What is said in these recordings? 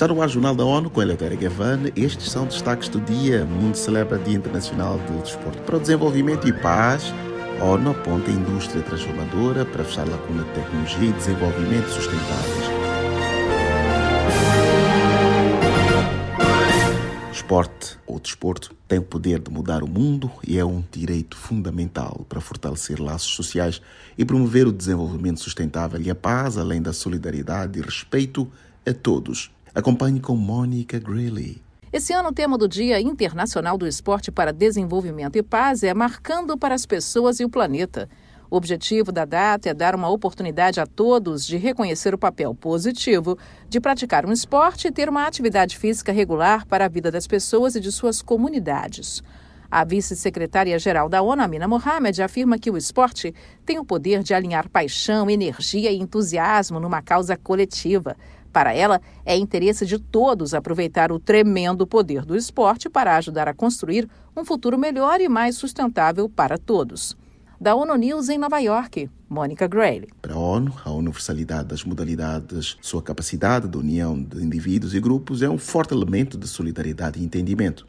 Está no ar Jornal da ONU com Eleutéria Gavan. Estes são destaques do dia. O mundo celebra Dia Internacional do Desporto para o Desenvolvimento e Paz. A ONU aponta a indústria transformadora para fechar a lacuna de tecnologia e desenvolvimento sustentáveis. Esporte ou desporto tem o poder de mudar o mundo e é um direito fundamental para fortalecer laços sociais e promover o desenvolvimento sustentável e a paz, além da solidariedade e respeito a todos. Acompanhe com Mônica Greeley. Esse ano, o tema do Dia Internacional do Esporte para Desenvolvimento e Paz é Marcando para as Pessoas e o Planeta. O objetivo da data é dar uma oportunidade a todos de reconhecer o papel positivo de praticar um esporte e ter uma atividade física regular para a vida das pessoas e de suas comunidades. A vice-secretária-geral da ONU, Amina Mohamed, afirma que o esporte tem o poder de alinhar paixão, energia e entusiasmo numa causa coletiva. Para ela, é interesse de todos aproveitar o tremendo poder do esporte para ajudar a construir um futuro melhor e mais sustentável para todos. Da ONU News em Nova York, Mônica Gray. Para a ONU, a universalidade das modalidades, sua capacidade de união de indivíduos e grupos é um forte elemento de solidariedade e entendimento.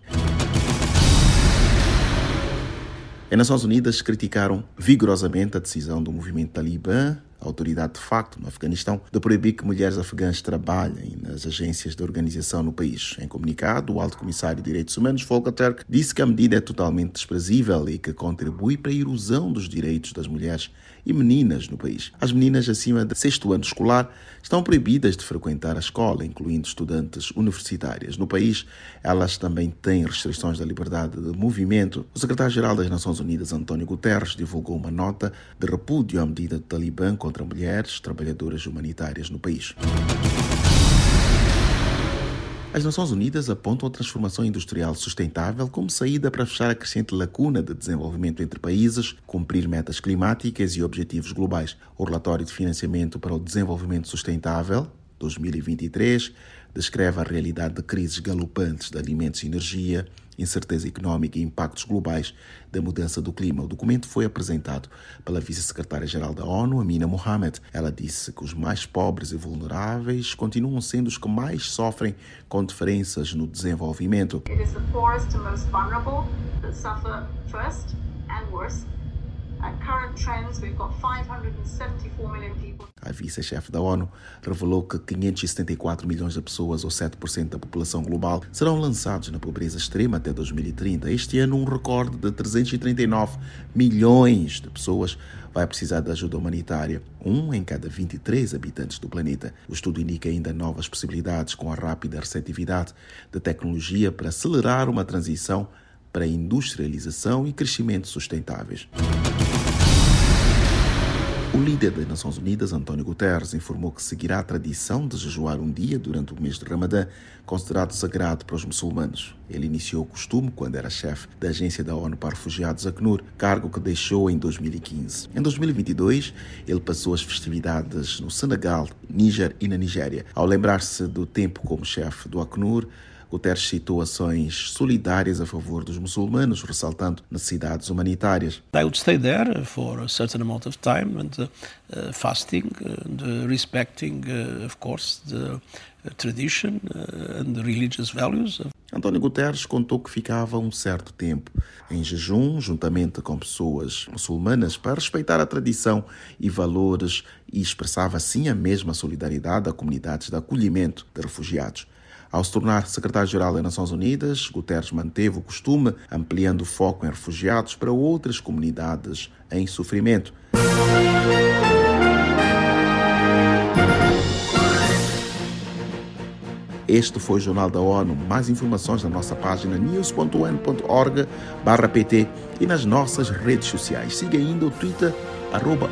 As Nações Unidas criticaram vigorosamente a decisão do movimento talibã a autoridade de facto no Afeganistão de proibir que mulheres afegãs trabalhem nas agências de organização no país. Em comunicado, o alto comissário de Direitos Humanos, Volker Turk, disse que a medida é totalmente desprezível e que contribui para a erosão dos direitos das mulheres e meninas no país. As meninas acima de sexto ano escolar estão proibidas de frequentar a escola, incluindo estudantes universitárias. No país, elas também têm restrições da liberdade de movimento. O secretário-geral das Nações Unidas, António Guterres, divulgou uma nota de repúdio à medida do Talibã contra mulheres trabalhadoras humanitárias no país. As Nações Unidas apontam a transformação industrial sustentável como saída para fechar a crescente lacuna de desenvolvimento entre países, cumprir metas climáticas e objetivos globais. O relatório de financiamento para o desenvolvimento sustentável 2023 descreve a realidade de crises galopantes de alimentos e energia, incerteza económica e impactos globais da mudança do clima. O documento foi apresentado pela vice-secretária-geral da ONU, Amina Mohamed. Ela disse que os mais pobres e vulneráveis continuam sendo os que mais sofrem com diferenças no desenvolvimento. It is the. A vice-chefe da ONU revelou que 574 milhões de pessoas, ou 7% da população global, serão lançados na pobreza extrema até 2030. Este ano, um recorde de 339 milhões de pessoas vai precisar de ajuda humanitária, um em cada 23 habitantes do planeta. O estudo indica ainda novas possibilidades com a rápida receptividade da tecnologia para acelerar uma transição para industrialização e crescimento sustentáveis. O líder das Nações Unidas, António Guterres, informou que seguirá a tradição de jejuar um dia durante o mês de Ramadã, considerado sagrado para os muçulmanos. Ele iniciou o costume quando era chefe da Agência da ONU para Refugiados, ACNUR, cargo que deixou em 2015. Em 2022, ele passou as festividades no Senegal, Níger e na Nigéria. Ao lembrar-se do tempo como chefe do ACNUR, Guterres citou ações solidárias a favor dos muçulmanos, ressaltando necessidades humanitárias. I would stay there for a certain amount of time and uh, fasting and uh, respecting, uh, of course, the uh, tradition uh, and the religious values. António Guterres contou que ficava um certo tempo em jejum, juntamente com pessoas muçulmanas, para respeitar a tradição e valores e expressava assim a mesma solidariedade a comunidades de acolhimento de refugiados. Ao se tornar secretário-geral das Nações Unidas, Guterres manteve o costume, ampliando o foco em refugiados para outras comunidades em sofrimento. Este foi o Jornal da ONU. Mais informações na nossa página news.un.org/pt e nas nossas redes sociais. Siga ainda o Twitter, arroba.